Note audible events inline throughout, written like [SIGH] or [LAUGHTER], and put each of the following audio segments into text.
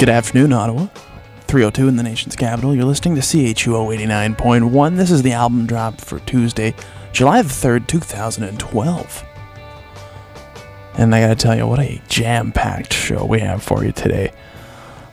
Good afternoon, Ottawa. 302 in the nation's capital. You're listening to CHUO 89.1. This is the album drop for Tuesday, July the 3rd, 2012. And I gotta tell you, what a jam packed show we have for you today.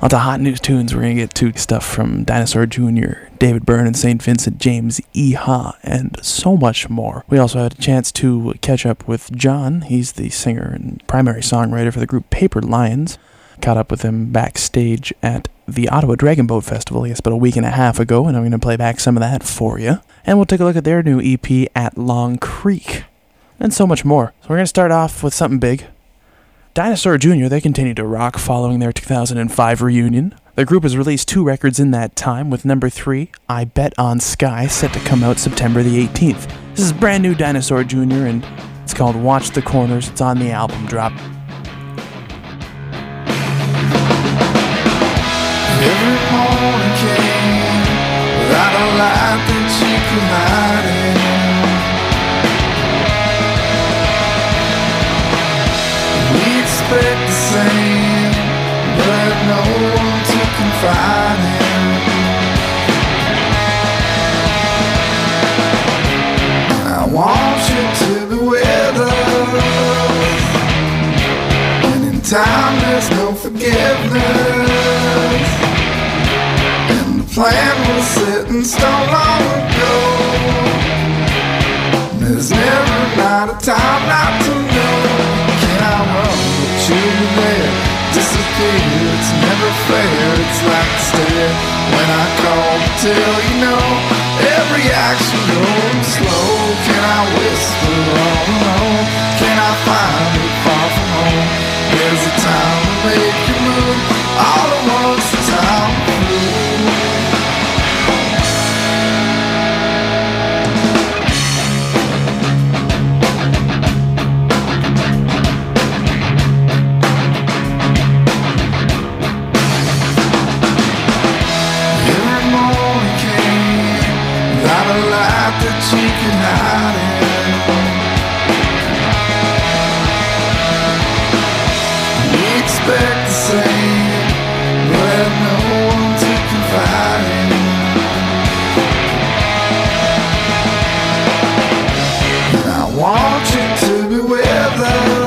Lots of hot news tunes. We're gonna get to stuff from Dinosaur Jr., David Byrne, and St. Vincent James Iha, and so much more. We also had a chance to catch up with John. He's the singer and primary songwriter for the group Paper Lions. Caught up with him backstage at the Ottawa Dragon Boat Festival, guess about a week and a half ago, and I'm going to play back some of that for you. And we'll take a look at their new EP at Long Creek, and so much more. So we're going to start off with something big. Dinosaur Jr., they continue to rock following their 2005 reunion. The group has released two records in that time, with number three, I Bet on Sky, set to come out September the 18th. This is brand new Dinosaur Jr., and it's called Watch the Corners. It's on the album drop. We expect the same, but no one to confide in. I want you to be with us, and in time there's no forgiveness. Plan was set in stone long ago. There's never not a time not to know. Can I run with you there? Disappear, it's never fair. It's like a stare when I call to tell you no. Every action goes slow. Can I whisper all alone? Can I find it far from home? There's a time to make could hide in. Expect the same, but no one to confide in. And I want you to be with us.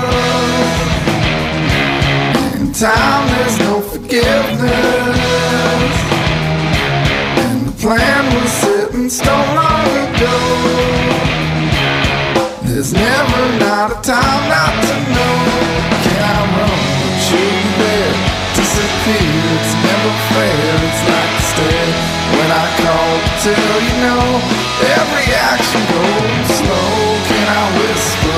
In time, there's no forgiveness. Stone long ago. There's never not a time not to know. Can I run with you there? Disappear, it's never fair. It's like a stare when I call to tell you no. Every action goes slow. Can I whisper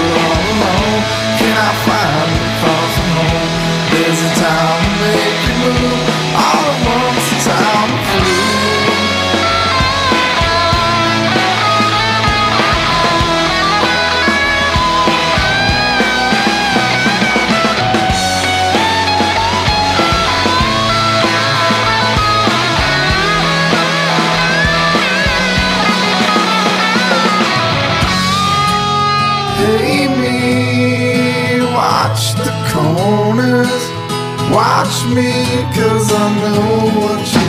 Watch me, cause I know what you've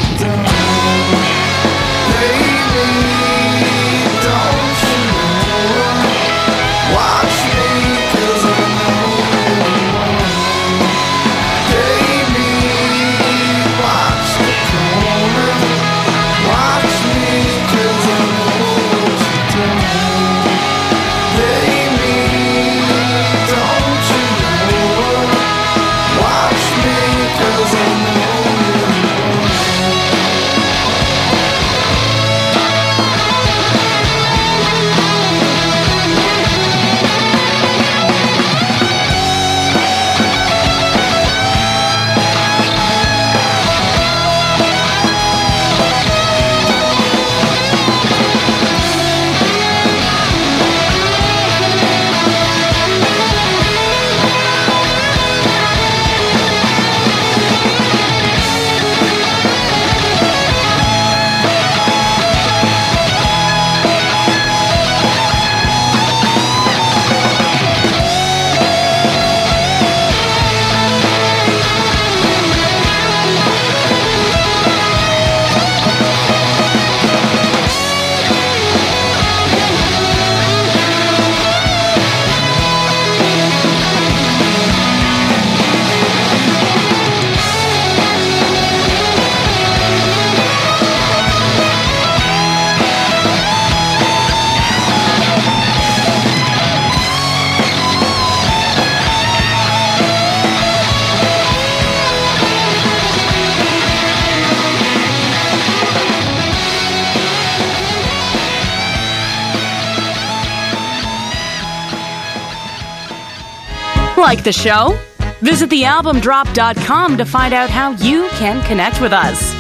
Like the show? Visit thealbumdrop.com to find out how you can connect with us.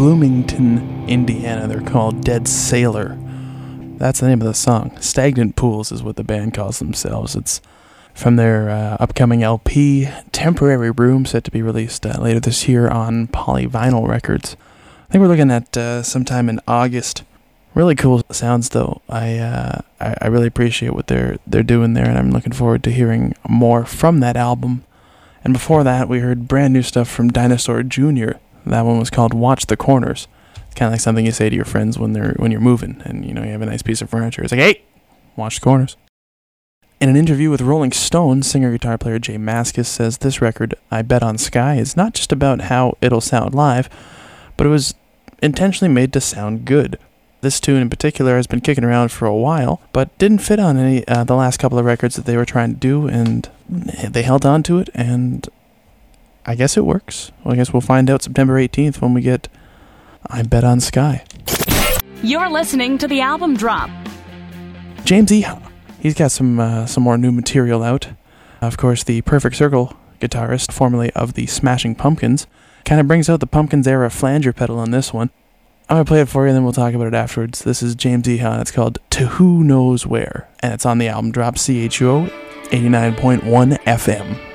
Bloomington, Indiana. They're called Dead Sailor. That's the name of the song. Stagnant Pools is what the band calls themselves. It's from their uh, upcoming LP, Temporary Room, set to be released uh, later this year on Polyvinyl Records. I think we're looking at uh, sometime in August. Really cool sounds, though. I, uh, I I really appreciate what they're they're doing there, and I'm looking forward to hearing more from that album. And before that, we heard brand new stuff from Dinosaur Jr. That one was called "Watch the Corners." It's kind of like something you say to your friends when they're when you're moving, and you know you have a nice piece of furniture. It's like, "Hey, watch the corners." In an interview with Rolling Stone, singer guitar player Jay Mascis says this record, I Bet on Sky, is not just about how it'll sound live, but it was intentionally made to sound good. This tune in particular has been kicking around for a while, but didn't fit on any uh, the last couple of records that they were trying to do, and they held on to it, and I guess it works. Well, I guess we'll find out September 18th when we get I Bet on Sky. You're listening to the album drop. James Iha. He's got some uh, some more new material out. Of course, the Perfect Circle guitarist, formerly of the Smashing Pumpkins, kind of brings out the Pumpkins era flanger pedal on this one. I'm gonna play it for you, and then we'll talk about it afterwards. This is James Iha, and it's called "To Who Knows Where," and it's on the album drop CHUO 89.1 FM.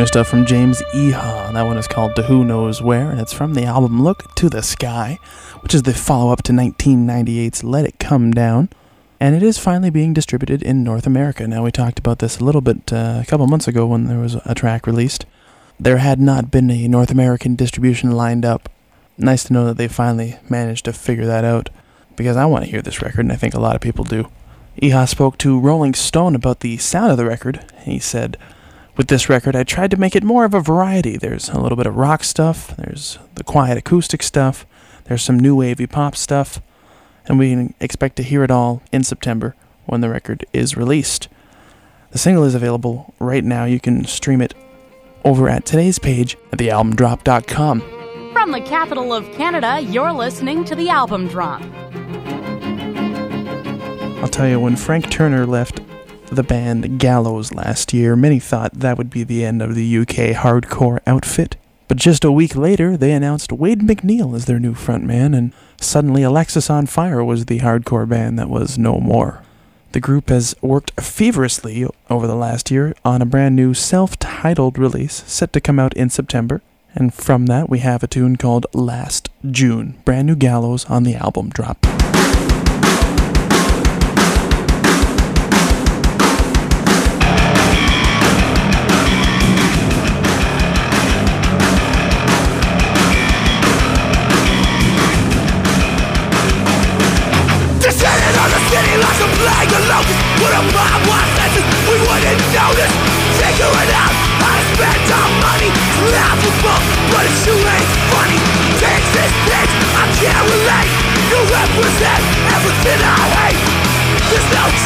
New stuff from James Iha. That one is called To Who Knows Where, and it's from the album Look to the Sky, which is the follow up to 1998's Let It Come Down. And it is finally being distributed in North America. Now, we talked about this a little bit uh, a couple months ago when there was a track released. There had not been a North American distribution lined up. Nice to know that they finally managed to figure that out, because I want to hear this record, and I think a lot of people do. Iha spoke to Rolling Stone about the sound of the record. He said, with this record, I tried to make it more of a variety. There's a little bit of rock stuff, there's the quiet acoustic stuff, there's some new wavy pop stuff, and we can expect to hear it all in September when the record is released. The single is available right now. You can stream it over at today's page at thealbumdrop.com. From the capital of Canada, you're listening to the album drop. I'll tell you, when Frank Turner left the band Gallows last year, many thought that would be the end of the UK hardcore outfit. But just a week later, they announced Wade MacNeil as their new frontman, and suddenly Alexisonfire was the hardcore band that was no more. The group has worked feverishly over the last year on a brand new self titled release set to come out in September, and from that we have a tune called Last June, brand new Gallows on the album drop.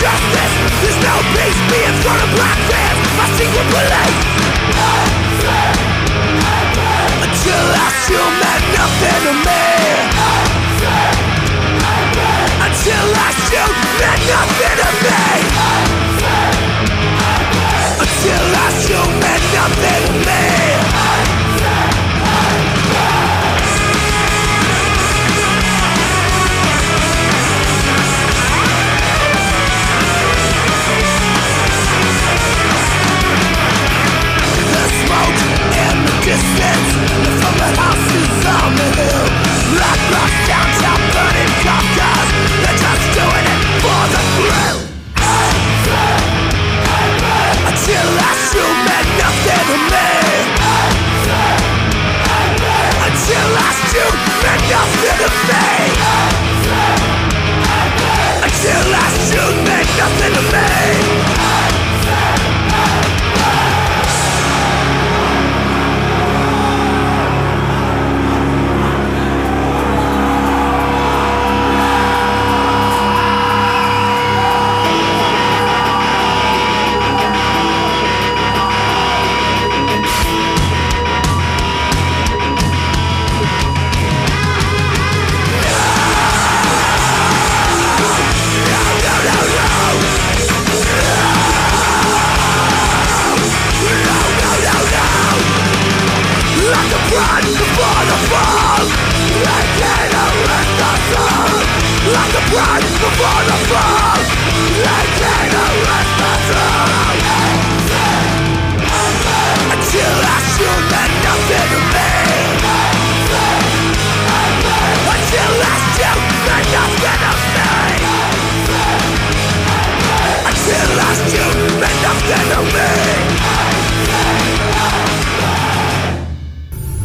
Justice, there's no peace front of black fans, my secret police Until last meant nothing to me. Until last you meant nothing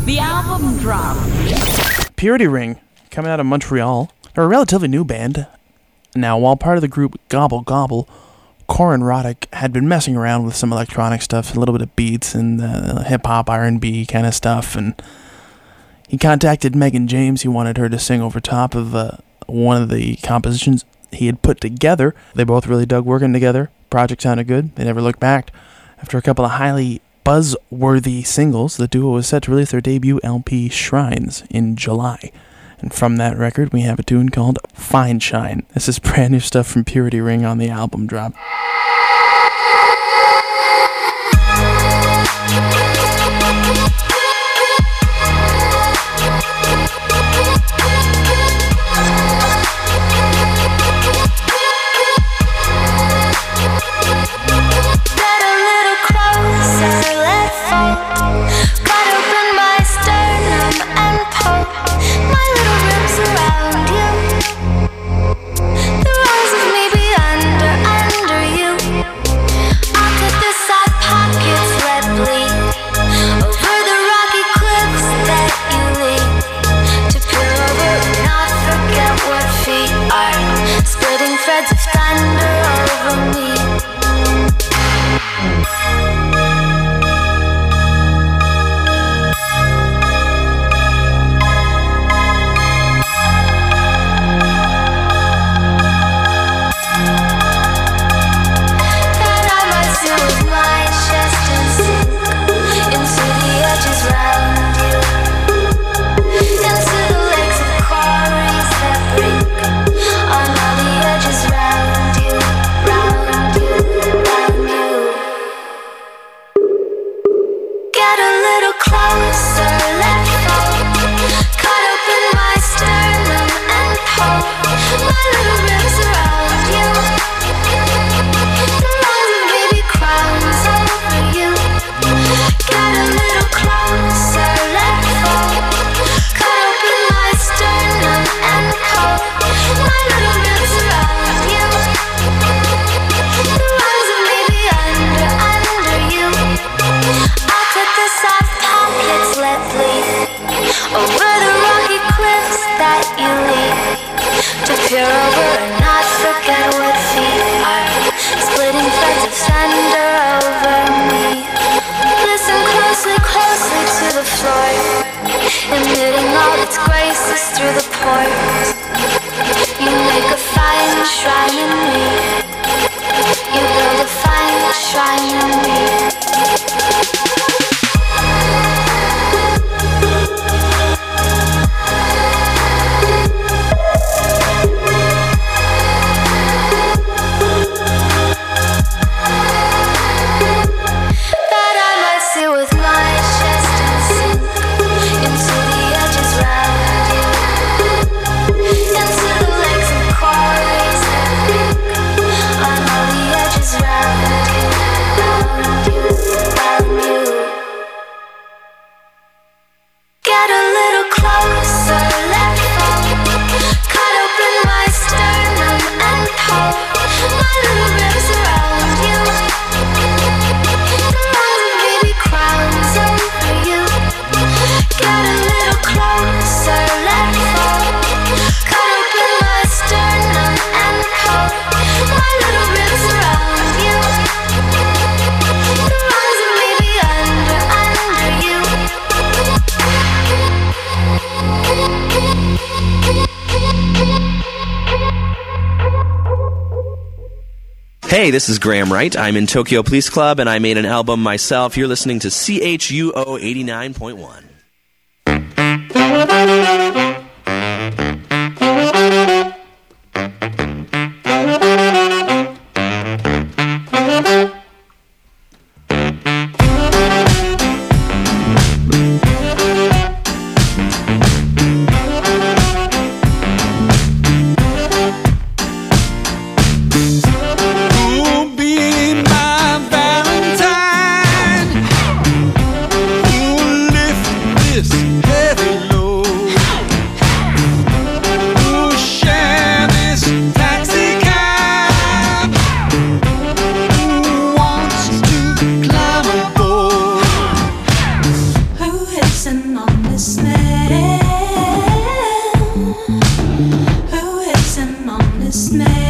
The album drop. Purity Ring, coming out of Montreal. They're a relatively new band. Now, while part of the group Gobble Gobble, Corin Roddick had been messing around with some electronic stuff, a little bit of beats and uh, hip hop, R and B kind of stuff, and he contacted Megan James. He wanted her to sing over top of uh, one of the compositions he had put together. They both really dug working together. Project sounded good. They never looked back. After a couple of highly buzz-worthy singles, the duo was set to release their debut LP, Shrines, in July. And from that record, we have a tune called Fine Shine. This is brand new stuff from Purity Ring on the album drop. Hey, this is Graham Wright. I'm in Tokyo Police Club, and I made an album myself. You're listening to CHUO 89.1. smell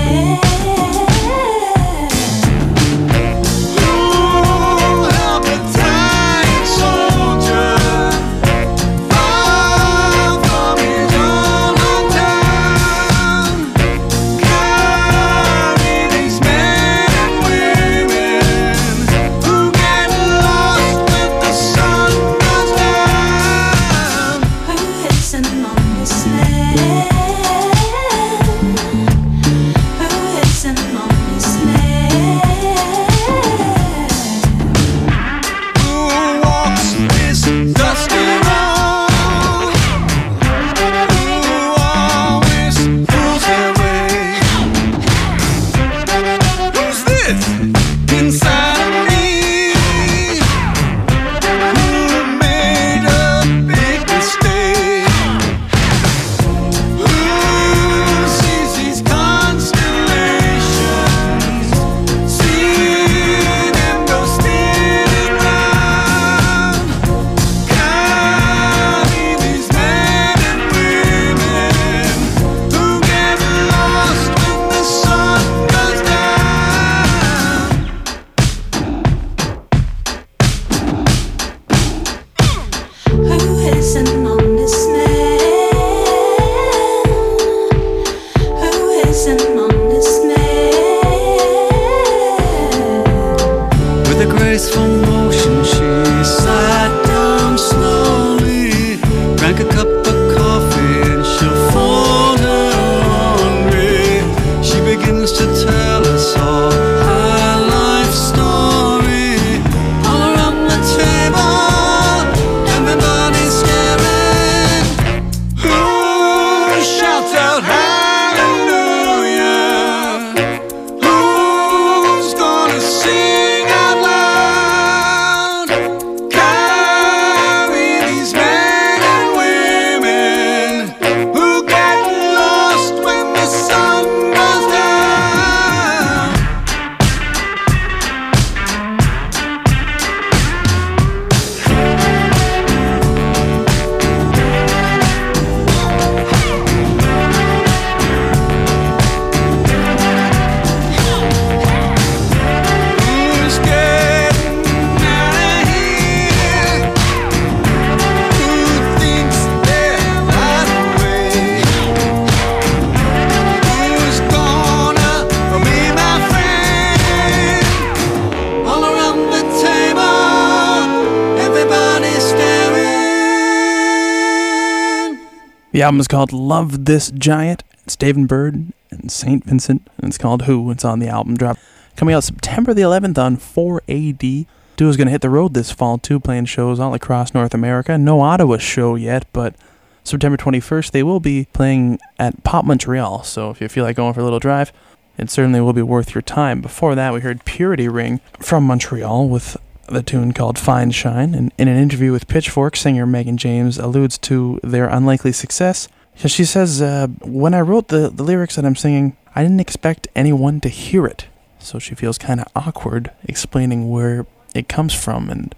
The album is called Love This Giant. It's David Byrne and St. Vincent, and it's called Who. It's on the album drop. Coming out September the 11th on 4AD. Duo's going to hit the road this fall too, playing shows all across North America. No Ottawa show yet, but September 21st they will be playing at Pop Montreal. So if you feel like going for a little drive, it certainly will be worth your time. Before that, we heard Purity Ring from Montreal with the tune called Fine Shine. And in an interview with Pitchfork, singer Megan James alludes to their unlikely success. She says, uh, When I wrote the, the lyrics that I'm singing, I didn't expect anyone to hear it. So she feels kind of awkward explaining where it comes from and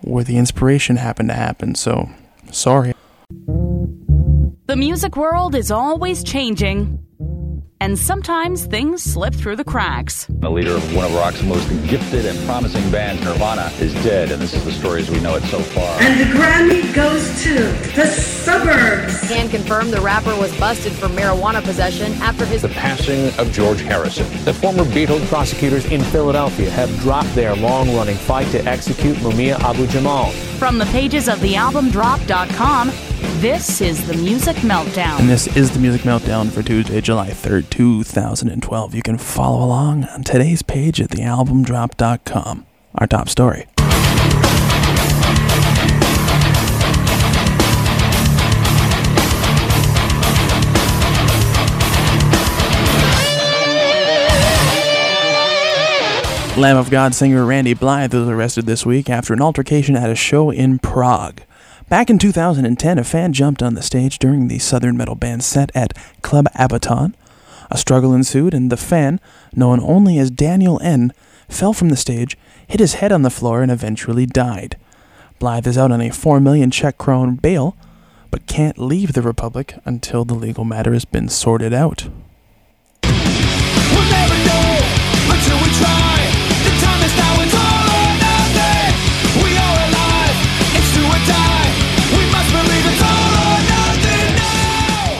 where the inspiration happened to happen. So, sorry. The music world is always changing, and sometimes things slip through the cracks. The leader of one of rock's most gifted and promising bands, Nirvana, is dead, and this is the story as we know it so far. And the Grammy goes to the suburbs. Can confirm the rapper was busted for marijuana possession after his the passing of George Harrison. The former Beatles prosecutors in Philadelphia have dropped their long-running fight to execute Mumia Abu Jamal. From the pages of thealbumdrop.com, this is the Music Meltdown. And this is the Music Meltdown for Tuesday, July 3rd, 2012. You can follow along on today's page at thealbumdrop.com. Our top story. Lamb of God singer Randy Blythe was arrested this week after an altercation at a show in Prague. Back in 2010, a fan jumped on the stage during the Southern metal band set at Club Abaton. A struggle ensued, and the fan, known only as Daniel N., fell from the stage, hit his head on the floor, and eventually died. Blythe is out on a 4 million Czech krone bail, but can't leave the Republic until the legal matter has been sorted out.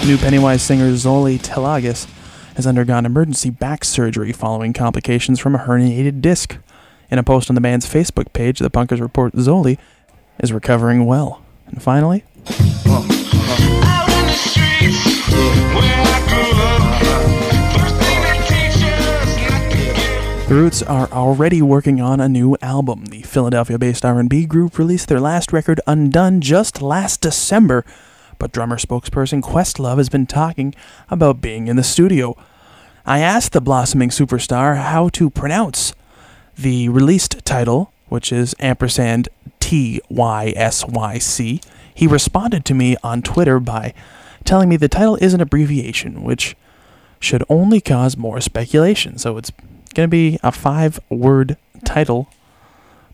New Pennywise singer Zoli Teglas has undergone emergency back surgery following complications from a herniated disc. In a post on the band's Facebook page, the punkers report Zoli is recovering well. And finally, The Roots are already working on a new album. The Philadelphia-based R&B group released their last record Undone just last December, but drummer spokesperson Questlove has been talking about being in the studio. I asked the blossoming superstar how to pronounce the released title, which is ampersand T Y S Y C. He responded to me on Twitter by telling me the title is an abbreviation, which should only cause more speculation. So it's going to be a five word title,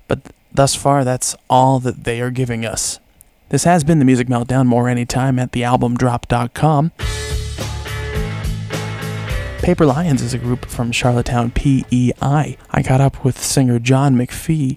but thus far that's all that they are giving us. This has been the Music Meltdown. More anytime at thealbumdrop.com. Paper Lions is a group from Charlottetown, PEI. I caught up with singer John McPhee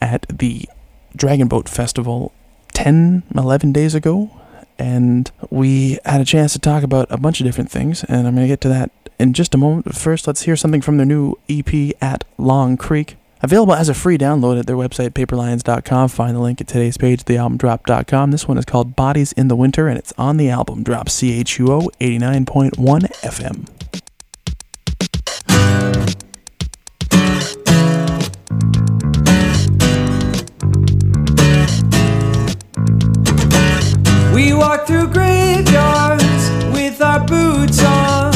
at the Dragon Boat Festival 10, 11 days ago, and we had a chance to talk about a bunch of different things, and I'm going to get to that in just a moment. But first, let's hear something from their new EP at Long Creek. Available as a free download at their website, paperlions.com. Find the link at today's page, thealbumdrop.com. This one is called Bodies in the Winter, and it's on the album drop, CHUO 89.1 FM. We walk through graveyards with our boots on,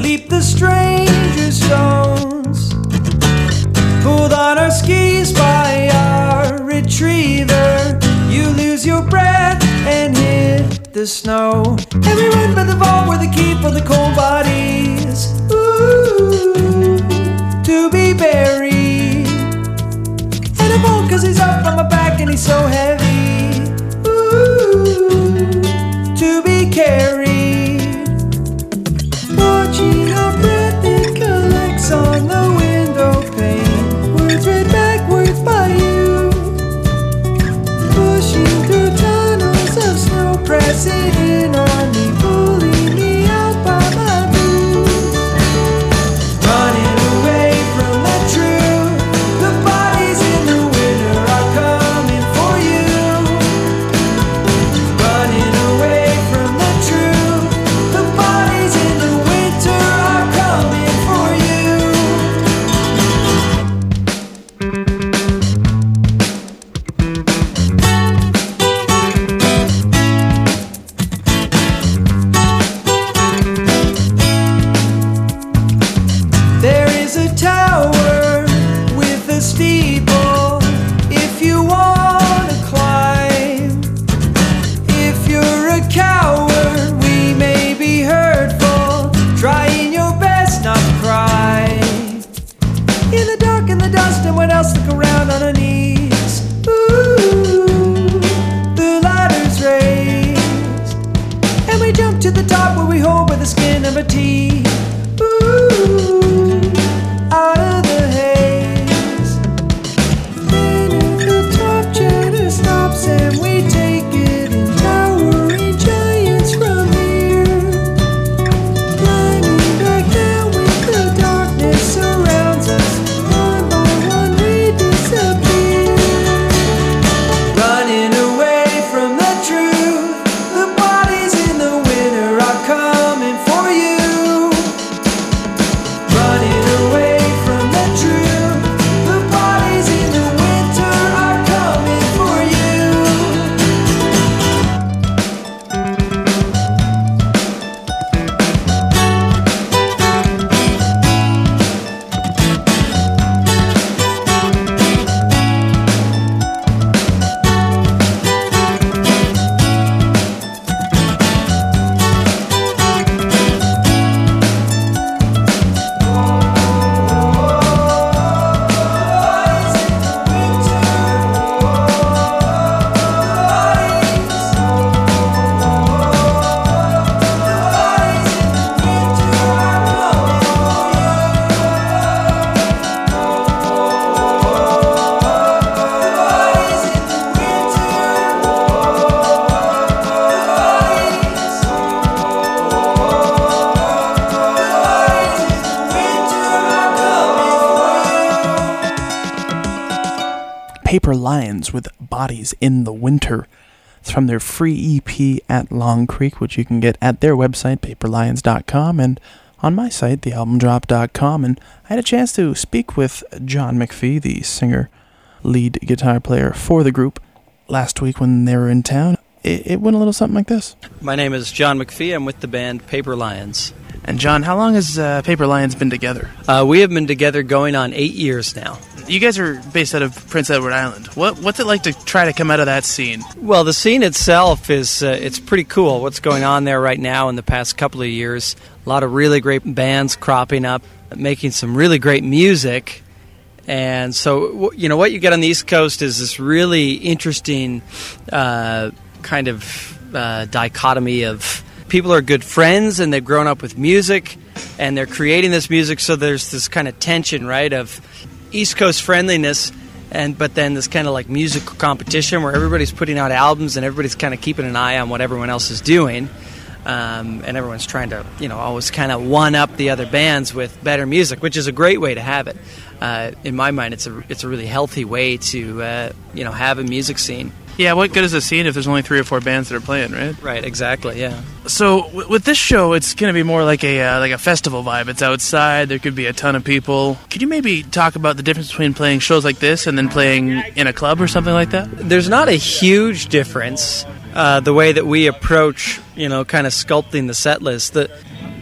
leap the stranger stones. Pulled on our skis by our retriever, you lose your breath and hit the snow. Run by the vault where they keep all the cold Lions with Bodies in the Winter. It's from their free EP at Long Creek, which you can get at their website, paperlions.com, and on my site, thealbumdrop.com. And I had a chance to speak with John McPhee, the singer, lead guitar player for the group, last week when they were in town. It, it went a little something like this. My name is John McPhee. I'm with the band Paper Lions. And John, how long has uh, Paper Lions been together? Uh, we have been together going on eight years now. You guys are based out of Prince Edward Island. What what's it like to try to come out of that scene? Well, the scene itself is uh, it's pretty cool. What's going on there right now in the past couple of years? A lot of really great bands cropping up, making some really great music. And so, you know, what you get on the East Coast is this really interesting uh, kind of uh, dichotomy of people are good friends and they've grown up with music and they're creating this music. So there's this kind of tension, right, of East Coast friendliness. And but then this kind of like musical competition where everybody's putting out albums and everybody's kind of keeping an eye on what everyone else is doing, um, and everyone's trying to you know always kind of one up the other bands with better music, which is a great way to have it. Uh, in my mind, it's a it's a really healthy way to uh, you know have a music scene. Yeah, what good is a scene if there's only three or four bands that are playing, right? Right, exactly, yeah. So w- with this show, it's going to be more like a uh, like a festival vibe. It's outside. There could be a ton of people. Could you maybe talk about the difference between playing shows like this and then playing in a club or something like that? There's not a huge difference uh, the way that we approach, you know, kind of sculpting the set list. The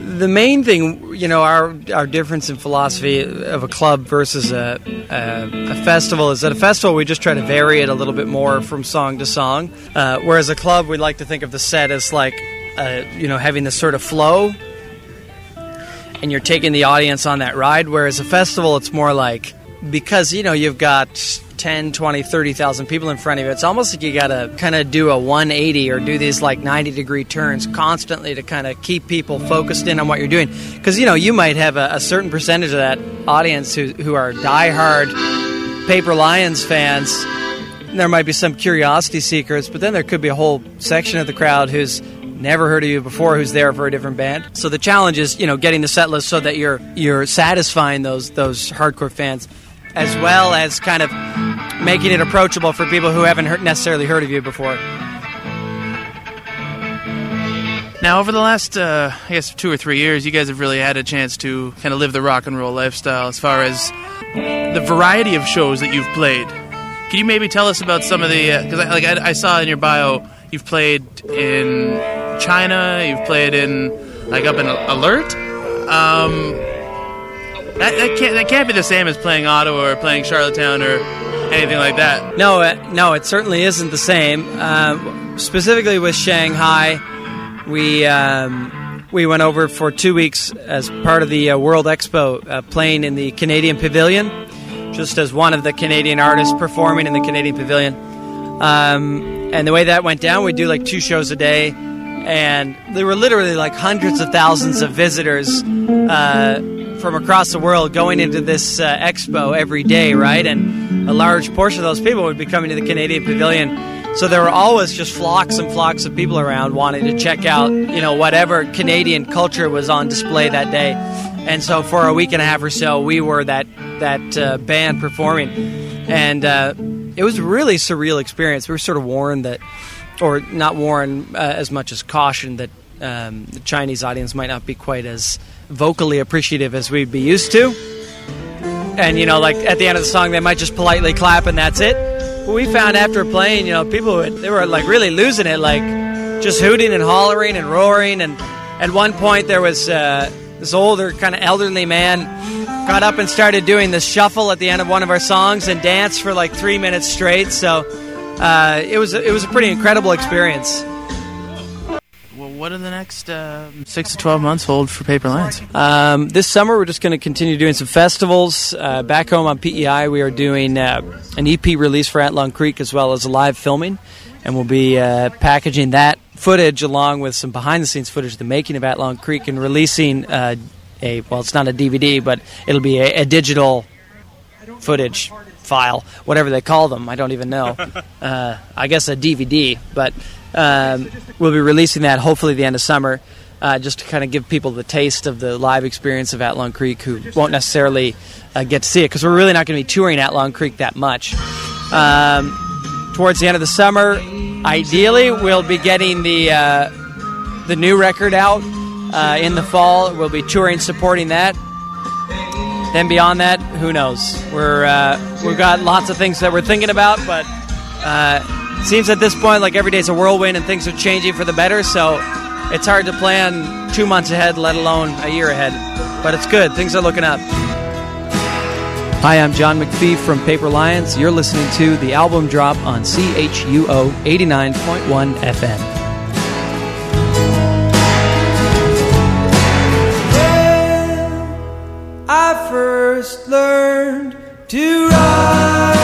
the main thing, you know, our our difference in philosophy of a club versus a, a, a festival is that a festival we just try to vary it a little bit more from song to song, uh, whereas a club we like to think of the set as like, uh, you know, having this sort of flow, and you're taking the audience on that ride. Whereas a festival, it's more like because you know you've got 10 20 30,000 people in front of you it's almost like you got to kind of do a 180 or do these like 90 degree turns constantly to kind of keep people focused in on what you're doing. Because you know you might have a, a certain percentage of that audience who, who are diehard paper lions fans. There might be some curiosity seekers but then there could be a whole section of the crowd who's never heard of you before who's there for a different band. So the challenge is you know getting the set list so that you're you're satisfying those those hardcore fans as well as kind of making it approachable for people who haven't heard, necessarily heard of you before. Now, over the last, uh, I guess, two or three years, you guys have really had a chance to kind of live the rock and roll lifestyle as far as the variety of shows that you've played. Can you maybe tell us about some of the? Because I, like I, I saw in your bio, you've played in China, you've played in like up in Alert. Um, That, that can't that can't be the same as playing Ottawa or playing Charlottetown or anything like that. No, uh, no, it certainly isn't the same. Um, specifically with Shanghai, we um, we went over for two weeks as part of the uh, World Expo, uh, playing in the Canadian Pavilion, just as one of the Canadian artists performing in the Canadian Pavilion. Um, and the way that went down, we do like two shows a day, and there were literally like hundreds of thousands of visitors. From across the world going into this uh, expo every day, right? And a large portion of those people would be coming to the Canadian Pavilion. So there were always just flocks and flocks of people around wanting to check out, you know, whatever Canadian culture was on display that day. And so for a week and a half or so, we were that that uh, band performing, and uh, it was a really surreal experience. We were sort of warned that, or not warned uh, as much as cautioned that um, the Chinese audience might not be quite as vocally appreciative as we'd be used to. And, you know, like at the end of the song, they might just politely clap and that's it. But we found after playing, you know, people, would, they were like really losing it, like just hooting and hollering and roaring. And at one point, there was uh, this older, kind of elderly man got up and started doing the shuffle at the end of one of our songs and danced for like three minutes straight. So uh, it was it was a pretty incredible experience. What are the next uh, six to twelve months hold for Paper? Um, this summer, we're just going to continue doing some festivals. Uh, back home on PEI, we are doing uh, an EP release for At Long Creek as well as live filming, and we'll be uh, packaging that footage along with some behind-the-scenes footage of the making of At Long Creek and releasing uh, a well, it's not a DVD, but it'll be a, a digital footage file, whatever they call them. I don't even know. [LAUGHS] uh, I guess a DVD, but um, we'll be releasing that hopefully the end of summer, uh, just to kind of give people the taste of the live experience of At Long Creek who won't necessarily uh, get to see it because we're really not going to be touring At Long Creek that much. Um, towards the end of the summer, ideally, we'll be getting the uh, the new record out uh, in the fall. We'll be touring, supporting that. Then beyond that, who knows? We're uh, we've got lots of things that we're thinking about, but uh, seems at this point like every day's a whirlwind and things are changing for the better. So it's hard to plan two months ahead, let alone a year ahead. But it's good; things are looking up. Hi, I'm John McPhee from Paper Lions. You're listening to the album drop on CHUO 89.1 FM. Learned to ride.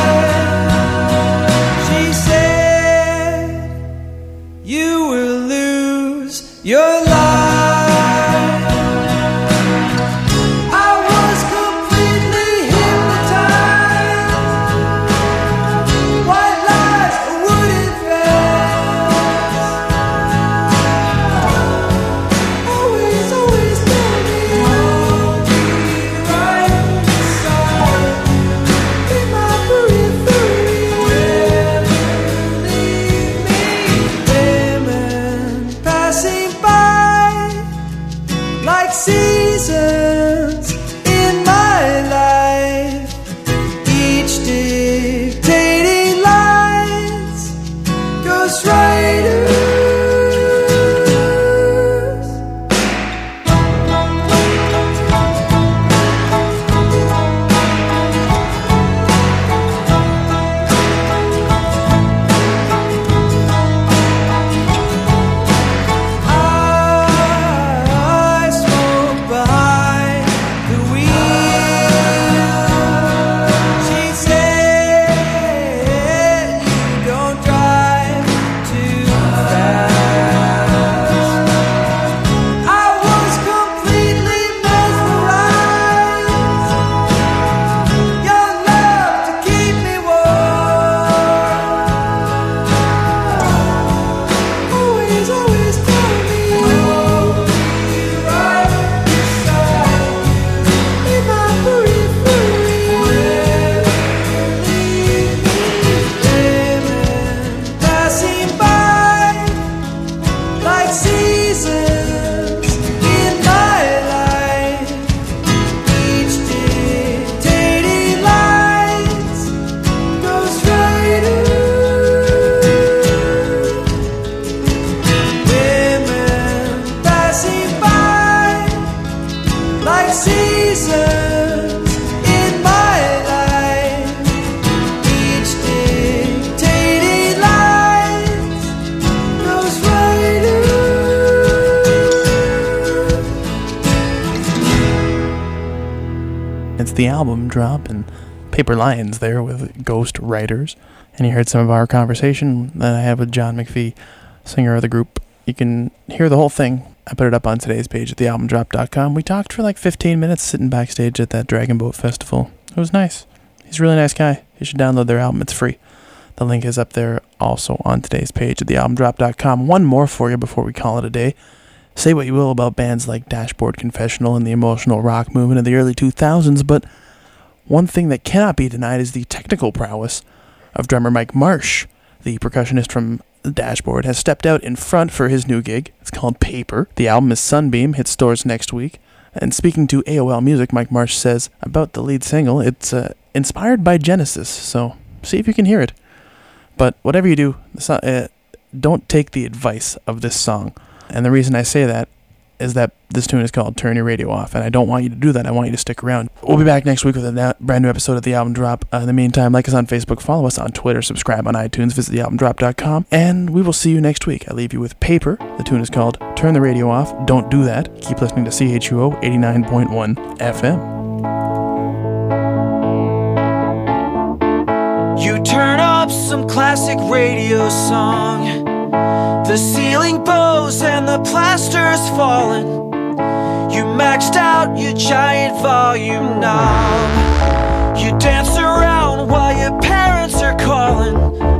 Paper Lions there with Ghost Writers. And you heard some of our conversation that I had with John McPhee, singer of the group. You can hear the whole thing. I put it up on today's page at thealbumdrop.com. We talked for like 15 minutes sitting backstage at that Dragon Boat Festival. It was nice. He's a really nice guy. You should download their album. It's free. The link is up there also on today's page at thealbumdrop.com. One more for you before we call it a day. Say what you will about bands like Dashboard Confessional and the emotional rock movement of the early 2000s, but one thing that cannot be denied is the technical prowess of drummer Mike Marsh. The percussionist from Dashboard has stepped out in front for his new gig. It's called Paper. The album is Sunbeam, hits stores next week. And speaking to AOL Music, Mike Marsh says about the lead single, it's uh, inspired by Genesis, so see if you can hear it. But whatever you do, so- uh, don't take the advice of this song. And the reason I say that is that this tune is called Turn Your Radio Off, and I don't want you to do that. I want you to stick around. We'll be back next week with a brand new episode of The Album Drop. Uh, in the meantime, like us on Facebook, follow us on Twitter, subscribe on iTunes, visit thealbumdrop.com, and we will see you next week. I leave you with Paper. The tune is called Turn the Radio Off. Don't do that. Keep listening to CHUO 89.1 FM. You turn up some classic radio song. The ceiling bows and the plaster's falling. You maxed out your giant volume knob. You dance around while your parents are calling.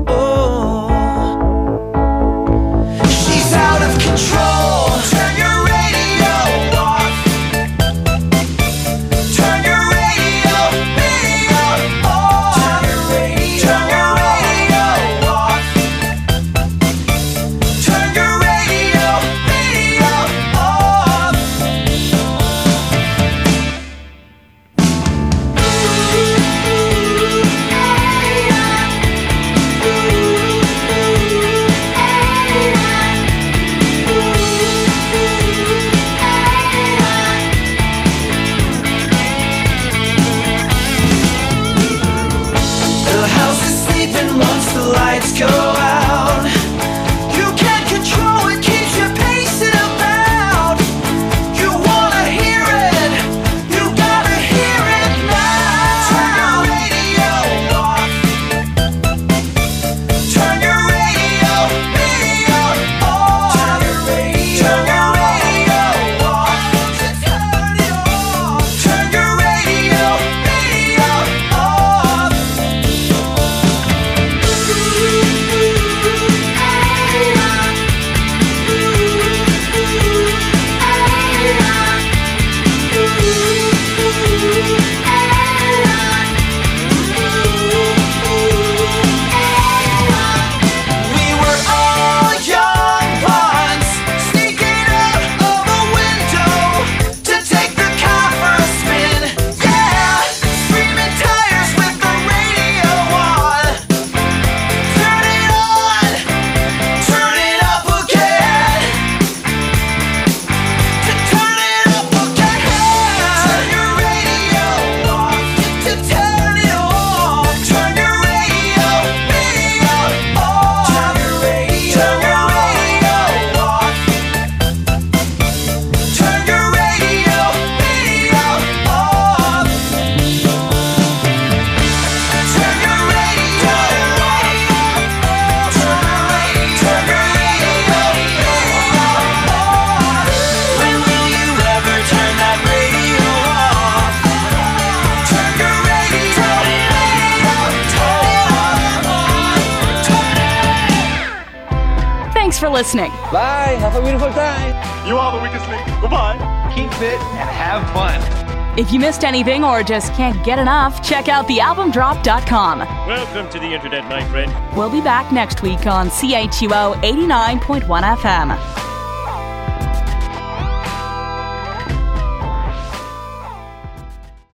Bye. Have a beautiful time. You are the weakest link. Goodbye. Keep fit and have fun. If you missed anything or just can't get enough, check out thealbumdrop.com. Welcome to the internet, my friend. We'll be back next week on CHUO 89.1 FM.